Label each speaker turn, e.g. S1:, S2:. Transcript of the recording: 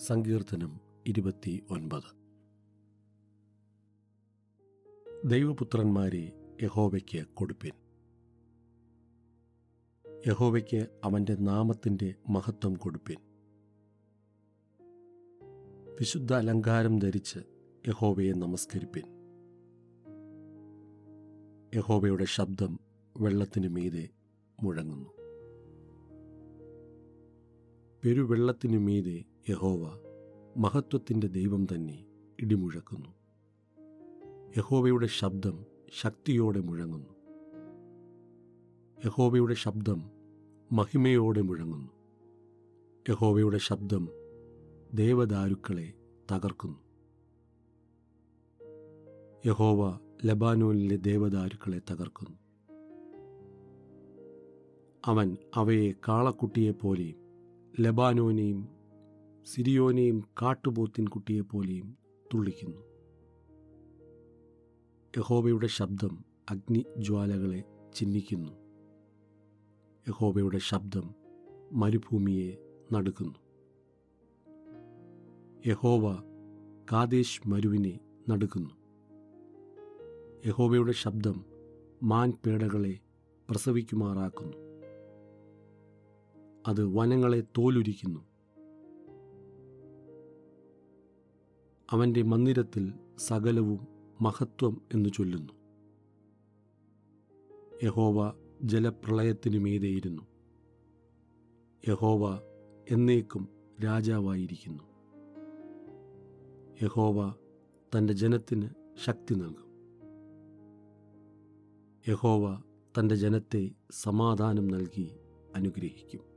S1: സങ്കീർത്തനം ഇരുപത്തി ഒൻപത് ദൈവപുത്രന്മാരെ യഹോവയ്ക്ക് കൊടുപ്പിൻ. യഹോവയ്ക്ക് അവന്റെ നാമത്തിന്റെ മഹത്വം കൊടുപ്പിൻ. വിശുദ്ധ അലങ്കാരം ധരിച്ച് യഹോവയെ നമസ്കരിപ്പിൻ. യഹോവയുടെ ശബ്ദം വെള്ളത്തിനു മീതെ മുഴങ്ങുന്നു. പെരുവെള്ളത്തിനു മീതെ യഹോവ മഹത്വത്തിന്റെ ദൈവം തന്നെ ഇടിമുഴക്കുന്നു. യഹോവയുടെ ശബ്ദം ശക്തിയോടെ മുഴങ്ങുന്നു. യഹോവയുടെ ശബ്ദം മഹിമയോടെ മുഴങ്ങുന്നു. യഹോവയുടെ ശബ്ദം ദേവദാരുക്കളെ തകർക്കുന്നു. യഹോവ ലബാനോനിലെ ദേവദാരുക്കളെ തകർക്കുന്നു. അവൻ അവയെ കാളക്കുട്ടിയെപ്പോലെയും ലബാനോനെയും സിരിയോനെയും കാട്ടുപോത്തിൻ കുട്ടിയെപ്പോലെയും തുള്ളിക്കുന്നു. യഹോബയുടെ ശബ്ദം അഗ്നിജ്വാലകളെ ചിന്നിക്കുന്നു. യഹോബയുടെ ശബ്ദം മരുഭൂമിയെ നടുക്കുന്നു. യഹോവ കാദേശ് മരുവിനെ നടുക്കുന്നു. യഹോബയുടെ ശബ്ദം മാൻ മാൻപേടകളെ പ്രസവിക്കുമാറാക്കുന്നു. അത് വനങ്ങളെ തോലുരിക്കുന്നു. അവന്റെ മന്ദിരത്തിൽ സകലവും മഹത്വം എന്ന് ചൊല്ലുന്നു. യഹോവ ജലപ്രളയത്തിനു മീതെയിരുന്നു യഹോവ എന്നേക്കും രാജാവായിരിക്കുന്നു. യഹോവ തന്റെ ജനത്തിന് ശക്തി നൽകും. യഹോവ തന്റെ ജനത്തെ സമാധാനം നൽകി അനുഗ്രഹിക്കും.